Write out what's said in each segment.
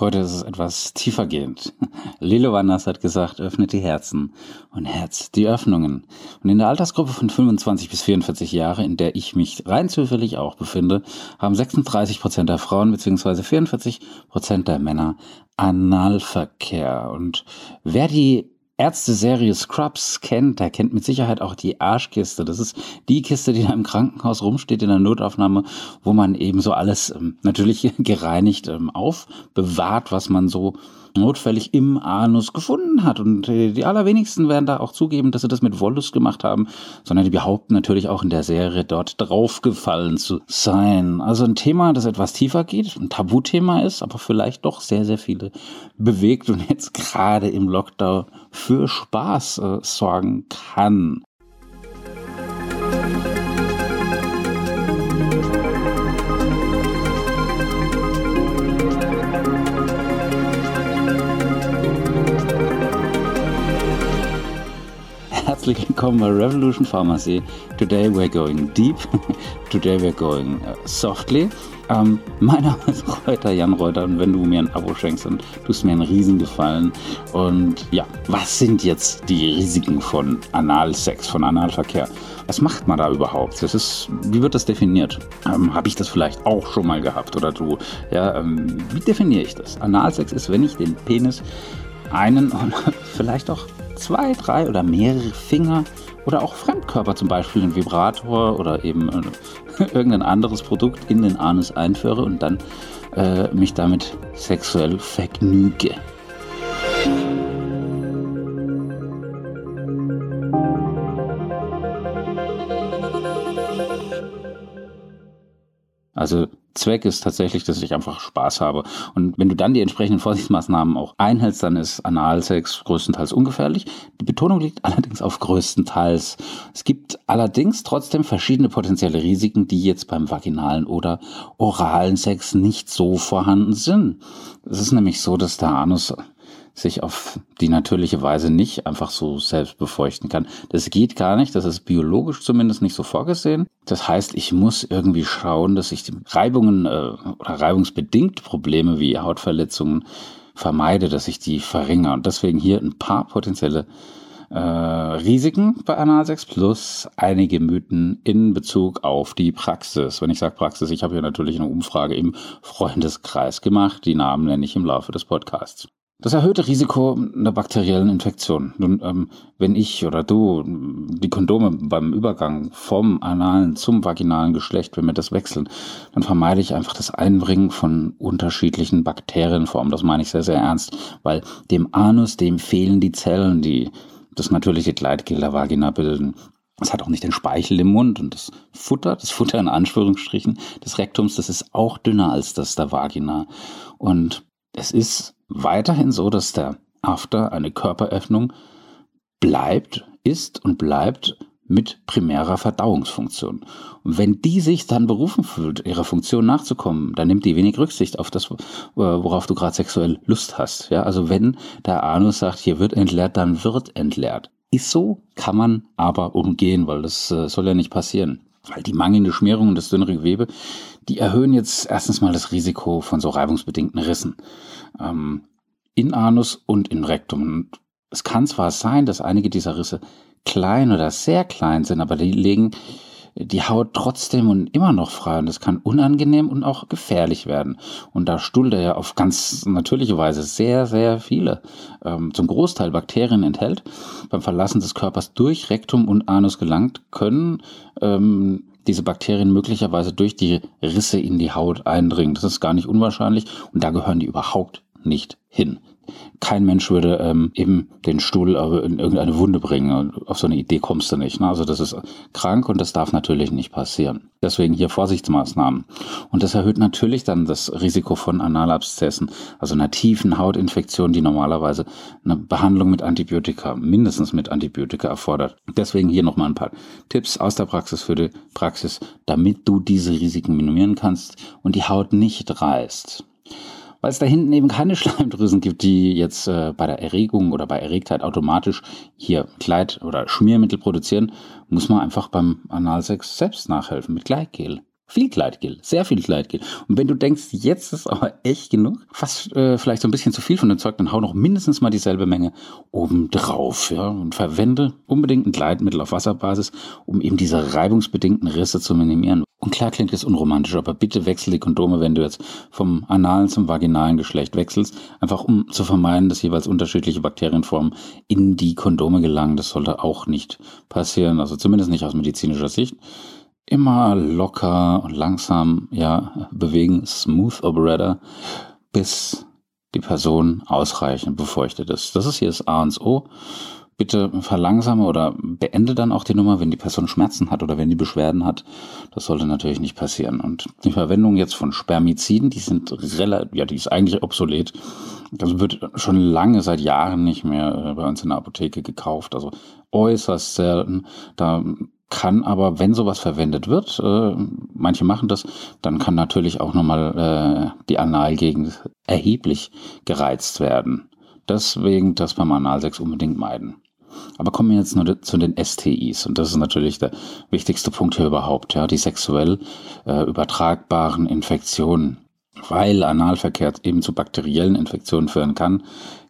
Heute ist es etwas tiefergehend. Lilo Wanders hat gesagt, öffnet die Herzen und Herz die Öffnungen. Und in der Altersgruppe von 25 bis 44 Jahre, in der ich mich rein zufällig auch befinde, haben 36 Prozent der Frauen bzw. 44 Prozent der Männer Analverkehr. Und wer die Ärzte-Serie Scrubs kennt, der kennt mit Sicherheit auch die Arschkiste. Das ist die Kiste, die da im Krankenhaus rumsteht in der Notaufnahme, wo man eben so alles ähm, natürlich gereinigt ähm, aufbewahrt, was man so notfällig im Anus gefunden hat. Und äh, die allerwenigsten werden da auch zugeben, dass sie das mit Wollust gemacht haben, sondern die behaupten natürlich auch in der Serie dort draufgefallen zu sein. Also ein Thema, das etwas tiefer geht, ein Tabuthema ist, aber vielleicht doch sehr, sehr viele bewegt und jetzt gerade im Lockdown für Spaß äh, sorgen kann. Herzlich willkommen bei Revolution Pharmacy. Today we're going deep. Today we're going uh, softly. Ähm, mein Name ist Reuter, Jan Reuter, und wenn du mir ein Abo schenkst, dann tust du mir einen Riesengefallen. Und ja, was sind jetzt die Risiken von Analsex, von Analverkehr? Was macht man da überhaupt? Das ist, wie wird das definiert? Ähm, Habe ich das vielleicht auch schon mal gehabt oder du? Ja, ähm, wie definiere ich das? Analsex ist, wenn ich den Penis einen und vielleicht auch zwei, drei oder mehrere Finger oder auch Fremdkörper, zum Beispiel einen Vibrator oder eben äh, irgendein anderes Produkt in den Anus einführe und dann äh, mich damit sexuell vergnüge. Also Zweck ist tatsächlich, dass ich einfach Spaß habe. Und wenn du dann die entsprechenden Vorsichtsmaßnahmen auch einhältst, dann ist Analsex größtenteils ungefährlich. Die Betonung liegt allerdings auf größtenteils. Es gibt allerdings trotzdem verschiedene potenzielle Risiken, die jetzt beim vaginalen oder oralen Sex nicht so vorhanden sind. Es ist nämlich so, dass der Anus sich auf die natürliche Weise nicht einfach so selbst befeuchten kann. Das geht gar nicht, das ist biologisch zumindest nicht so vorgesehen. Das heißt, ich muss irgendwie schauen, dass ich die Reibungen äh, oder reibungsbedingt Probleme wie Hautverletzungen vermeide, dass ich die verringere. Und deswegen hier ein paar potenzielle äh, Risiken bei Analsex plus einige Mythen in Bezug auf die Praxis. Wenn ich sage Praxis, ich habe hier natürlich eine Umfrage im Freundeskreis gemacht. Die Namen nenne ich im Laufe des Podcasts. Das erhöhte Risiko einer bakteriellen Infektion. Nun, ähm, wenn ich oder du die Kondome beim Übergang vom analen zum vaginalen Geschlecht, wenn wir das wechseln, dann vermeide ich einfach das Einbringen von unterschiedlichen Bakterienformen. Das meine ich sehr, sehr ernst, weil dem Anus, dem fehlen die Zellen, die das natürliche Gleitgel der Vagina bilden. Es hat auch nicht den Speichel im Mund und das Futter, das Futter in Anführungsstrichen des Rektums, das ist auch dünner als das der Vagina. Und es ist weiterhin so, dass der After eine Körperöffnung bleibt, ist und bleibt mit primärer Verdauungsfunktion. Und wenn die sich dann berufen fühlt, ihrer Funktion nachzukommen, dann nimmt die wenig Rücksicht auf das, worauf du gerade sexuell Lust hast. Ja, also wenn der Anus sagt, hier wird entleert, dann wird entleert. Ist so, kann man aber umgehen, weil das äh, soll ja nicht passieren. Weil die mangelnde Schmierung und das dünnere Gewebe, die erhöhen jetzt erstens mal das Risiko von so reibungsbedingten Rissen ähm, in Anus und in Rektum. Und es kann zwar sein, dass einige dieser Risse klein oder sehr klein sind, aber die legen die Haut trotzdem und immer noch frei und das kann unangenehm und auch gefährlich werden. Und da Stuhl, der ja auf ganz natürliche Weise sehr, sehr viele, ähm, zum Großteil Bakterien enthält, beim Verlassen des Körpers durch Rektum und Anus gelangt, können ähm, diese Bakterien möglicherweise durch die Risse in die Haut eindringen. Das ist gar nicht unwahrscheinlich und da gehören die überhaupt nicht hin. Kein Mensch würde ähm, eben den Stuhl in irgendeine Wunde bringen. Auf so eine Idee kommst du nicht. Ne? Also das ist krank und das darf natürlich nicht passieren. Deswegen hier Vorsichtsmaßnahmen. Und das erhöht natürlich dann das Risiko von Analabszessen, also einer tiefen Hautinfektion, die normalerweise eine Behandlung mit Antibiotika, mindestens mit Antibiotika erfordert. Deswegen hier nochmal ein paar Tipps aus der Praxis für die Praxis, damit du diese Risiken minimieren kannst und die Haut nicht reißt weil es da hinten eben keine Schleimdrüsen gibt, die jetzt äh, bei der Erregung oder bei Erregtheit automatisch hier Kleid- oder Schmiermittel produzieren, muss man einfach beim Analsex selbst nachhelfen mit Gleitgel. Viel Gleitgel, sehr viel Gleitgel. Und wenn du denkst, jetzt ist aber echt genug, fast äh, vielleicht so ein bisschen zu viel von dem Zeug, dann hau noch mindestens mal dieselbe Menge oben drauf, ja, und verwende unbedingt ein Gleitmittel auf Wasserbasis, um eben diese reibungsbedingten Risse zu minimieren. Und klar klingt es unromantisch, aber bitte wechsel die Kondome, wenn du jetzt vom analen zum vaginalen Geschlecht wechselst, einfach um zu vermeiden, dass jeweils unterschiedliche Bakterienformen in die Kondome gelangen. Das sollte auch nicht passieren, also zumindest nicht aus medizinischer Sicht immer locker und langsam ja, bewegen, Smooth Operator, bis die Person ausreichend befeuchtet ist. Das ist hier das A und O. Bitte verlangsame oder beende dann auch die Nummer, wenn die Person Schmerzen hat oder wenn die Beschwerden hat. Das sollte natürlich nicht passieren. Und die Verwendung jetzt von Spermiziden, die sind relativ, ja, die ist eigentlich obsolet. Das wird schon lange, seit Jahren nicht mehr äh, bei uns in der Apotheke gekauft. Also äußerst selten. Da kann aber, wenn sowas verwendet wird, äh, manche machen das, dann kann natürlich auch nochmal äh, die Analgegend erheblich gereizt werden. Deswegen das beim Analsex unbedingt meiden. Aber kommen wir jetzt nur zu den STIs und das ist natürlich der wichtigste Punkt hier überhaupt, ja, die sexuell äh, übertragbaren Infektionen. Weil Analverkehr eben zu bakteriellen Infektionen führen kann,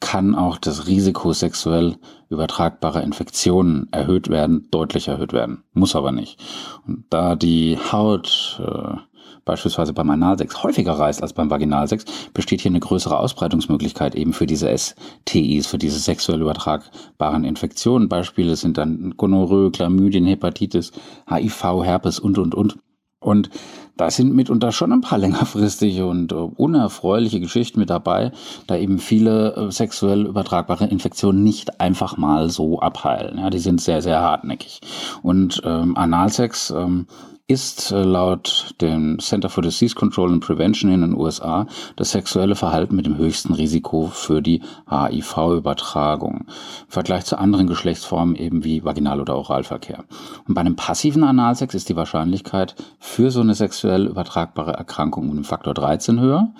kann auch das Risiko sexuell übertragbarer Infektionen erhöht werden, deutlich erhöht werden. Muss aber nicht. Und da die Haut äh, beispielsweise beim Analsex häufiger reißt als beim Vaginalsex, besteht hier eine größere Ausbreitungsmöglichkeit eben für diese STIs, für diese sexuell übertragbaren Infektionen. Beispiele sind dann Gonorrhoe, Chlamydien, Hepatitis, HIV, Herpes und, und, und. Und da sind mitunter schon ein paar längerfristige und unerfreuliche Geschichten mit dabei, da eben viele äh, sexuell übertragbare Infektionen nicht einfach mal so abheilen. Ja, die sind sehr, sehr hartnäckig. Und ähm, Analsex ähm, ist äh, laut dem Center for Disease Control and Prevention in den USA das sexuelle Verhalten mit dem höchsten Risiko für die HIV-Übertragung. Im Vergleich zu anderen Geschlechtsformen eben wie Vaginal- oder Oralverkehr. Und bei einem passiven Analsex ist die Wahrscheinlichkeit für so eine sexuell übertragbare Erkrankung um den Faktor 13 höher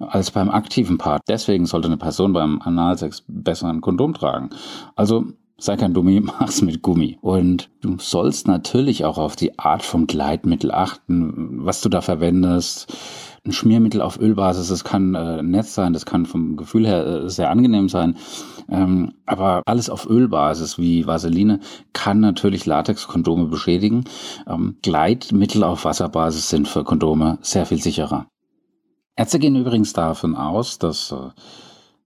als beim aktiven Part. Deswegen sollte eine Person beim Analsex besser ein Kondom tragen. Also Sei kein Dummi, mach's mit Gummi. Und du sollst natürlich auch auf die Art vom Gleitmittel achten, was du da verwendest. Ein Schmiermittel auf Ölbasis, das kann äh, nett sein, das kann vom Gefühl her äh, sehr angenehm sein. Ähm, aber alles auf Ölbasis wie Vaseline kann natürlich Latexkondome beschädigen. Ähm, Gleitmittel auf Wasserbasis sind für Kondome sehr viel sicherer. Ärzte gehen übrigens davon aus, dass äh,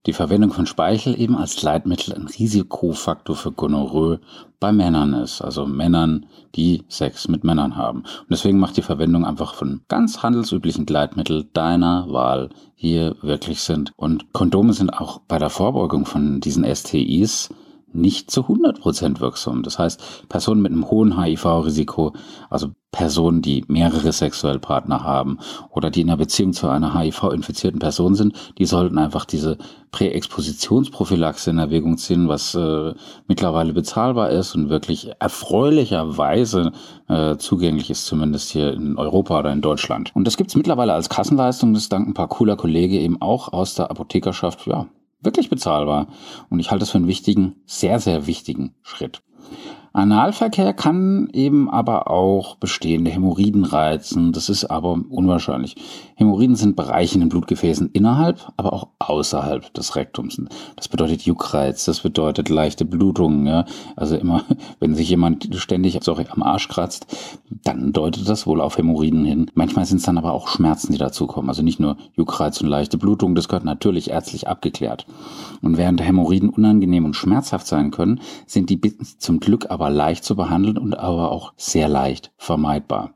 die Verwendung von Speichel eben als Leitmittel ein Risikofaktor für Gonorrhoe bei Männern ist, also Männern, die Sex mit Männern haben. Und deswegen macht die Verwendung einfach von ganz handelsüblichen Gleitmitteln deiner Wahl hier wirklich Sinn. Und Kondome sind auch bei der Vorbeugung von diesen STIs nicht zu 100% wirksam. Das heißt, Personen mit einem hohen HIV-Risiko, also Personen, die mehrere sexuelle Partner haben oder die in einer Beziehung zu einer HIV-infizierten Person sind, die sollten einfach diese Präexpositionsprophylaxe in Erwägung ziehen, was äh, mittlerweile bezahlbar ist und wirklich erfreulicherweise äh, zugänglich ist, zumindest hier in Europa oder in Deutschland. Und das gibt's mittlerweile als Kassenleistung, das dank ein paar cooler Kollegen eben auch aus der Apothekerschaft, ja, wirklich bezahlbar. Und ich halte es für einen wichtigen, sehr, sehr wichtigen Schritt. Analverkehr kann eben aber auch bestehende Hämorrhoiden reizen. Das ist aber unwahrscheinlich. Hämorrhoiden sind Bereiche in den Blutgefäßen innerhalb, aber auch außerhalb des Rektums. Das bedeutet Juckreiz, das bedeutet leichte Blutungen. Ja? Also immer, wenn sich jemand ständig sorry, am Arsch kratzt, dann deutet das wohl auf Hämorrhoiden hin. Manchmal sind es dann aber auch Schmerzen, die dazukommen. Also nicht nur Juckreiz und leichte Blutung, das gehört natürlich ärztlich abgeklärt. Und während Hämorrhoiden unangenehm und schmerzhaft sein können, sind die zum Glück aber aber leicht zu behandeln und aber auch sehr leicht vermeidbar.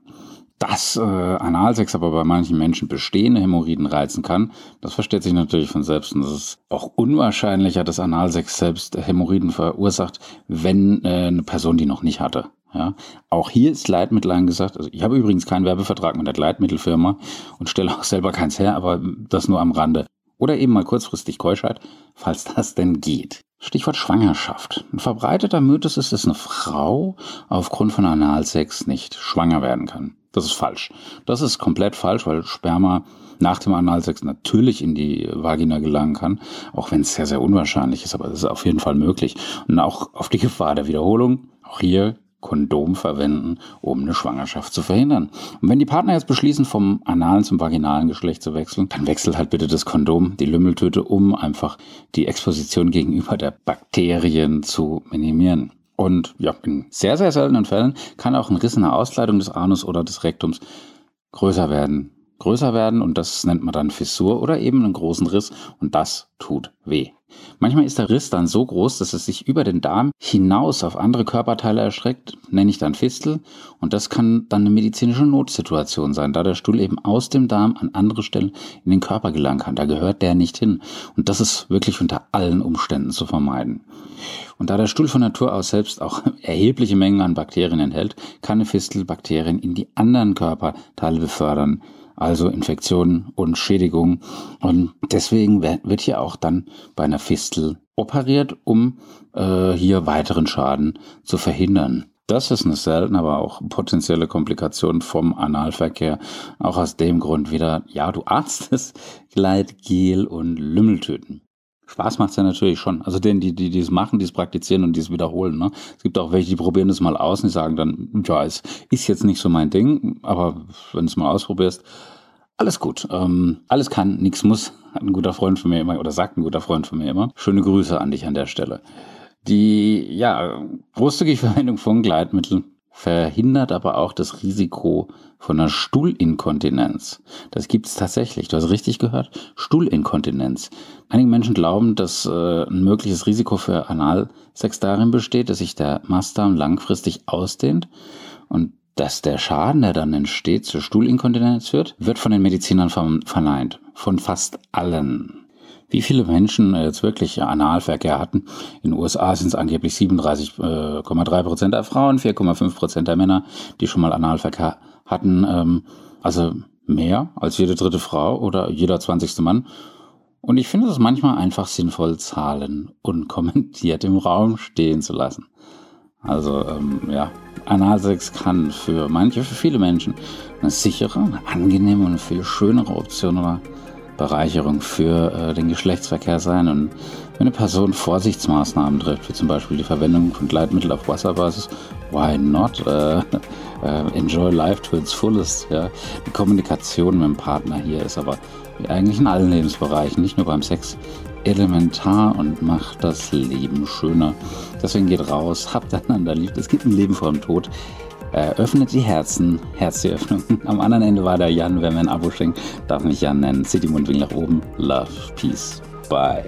Dass äh, Analsex aber bei manchen Menschen bestehende Hämorrhoiden reizen kann, das versteht sich natürlich von selbst. Und es ist auch unwahrscheinlicher, dass Analsex selbst Hämorrhoiden verursacht, wenn äh, eine Person die noch nicht hatte. Ja, auch hier ist Leitmittel angesagt. Also ich habe übrigens keinen Werbevertrag mit der Leitmittelfirma und stelle auch selber keins her, aber das nur am Rande. Oder eben mal kurzfristig Keuschheit, falls das denn geht. Stichwort Schwangerschaft. Ein verbreiteter Mythos ist, dass eine Frau aufgrund von Analsex nicht schwanger werden kann. Das ist falsch. Das ist komplett falsch, weil Sperma nach dem Analsex natürlich in die Vagina gelangen kann, auch wenn es sehr, sehr unwahrscheinlich ist, aber es ist auf jeden Fall möglich. Und auch auf die Gefahr der Wiederholung, auch hier Kondom verwenden, um eine Schwangerschaft zu verhindern. Und wenn die Partner jetzt beschließen, vom analen zum vaginalen Geschlecht zu wechseln, dann wechselt halt bitte das Kondom, die Lümmeltüte, um einfach die Exposition gegenüber der Bakterien zu minimieren. Und ja, in sehr, sehr seltenen Fällen kann auch ein Riss in der Auskleidung des Anus oder des Rektums größer werden. Größer werden und das nennt man dann Fissur oder eben einen großen Riss und das tut weh. Manchmal ist der Riss dann so groß, dass es sich über den Darm hinaus auf andere Körperteile erschreckt, nenne ich dann Fistel. Und das kann dann eine medizinische Notsituation sein, da der Stuhl eben aus dem Darm an andere Stellen in den Körper gelangen kann. Da gehört der nicht hin. Und das ist wirklich unter allen Umständen zu vermeiden. Und da der Stuhl von Natur aus selbst auch erhebliche Mengen an Bakterien enthält, kann eine Fistel Bakterien in die anderen Körperteile befördern also Infektionen und Schädigungen. Und deswegen wird hier auch dann bei einer Fistel operiert, um äh, hier weiteren Schaden zu verhindern. Das ist eine seltene, aber auch potenzielle Komplikation vom Analverkehr. Auch aus dem Grund wieder, ja, du arztest Gleitgel und Lümmeltüten. Spaß macht's ja natürlich schon. Also denen, die, die, die es machen, die es praktizieren und die es wiederholen. Ne? Es gibt auch welche, die probieren das mal aus und die sagen dann, ja, es ist jetzt nicht so mein Ding, aber wenn du es mal ausprobierst, alles gut. Ähm, alles kann, nichts muss, hat ein guter Freund von mir immer, oder sagt ein guter Freund von mir immer. Schöne Grüße an dich an der Stelle. Die, ja, großzügige Verwendung von Gleitmitteln verhindert aber auch das Risiko von einer Stuhlinkontinenz. Das gibt es tatsächlich. Du hast richtig gehört. Stuhlinkontinenz. Einige Menschen glauben, dass äh, ein mögliches Risiko für Analsex darin besteht, dass sich der Mastdarm langfristig ausdehnt und dass der Schaden, der dann entsteht, zur Stuhlinkontinenz führt, wird von den Medizinern verneint. Von fast allen. Wie viele Menschen jetzt wirklich Analverkehr hatten? In den USA sind es angeblich 37,3 Prozent der Frauen, 4,5 Prozent der Männer, die schon mal Analverkehr hatten. Ähm, also mehr als jede dritte Frau oder jeder zwanzigste Mann. Und ich finde es manchmal einfach sinnvoll, Zahlen unkommentiert im Raum stehen zu lassen. Also ähm, ja, Analsex kann für manche, für viele Menschen eine sichere, eine angenehme und viel schönere Option oder Bereicherung für äh, den Geschlechtsverkehr sein. Und wenn eine Person Vorsichtsmaßnahmen trifft, wie zum Beispiel die Verwendung von Gleitmitteln auf Wasserbasis, why not? Äh, äh, enjoy life to its fullest. Ja. Die Kommunikation mit dem Partner hier ist aber wie eigentlich in allen Lebensbereichen, nicht nur beim Sex, elementar und macht das Leben schöner. Deswegen geht raus, habt einander lieb. Es gibt ein Leben vor dem Tod. Äh, öffnet die Herzen, Herzöffnung. Am anderen Ende war der Jan. Wer mir ein Abo schenkt, darf mich Jan nennen. City Mundwinkel nach oben. Love, Peace. Bye.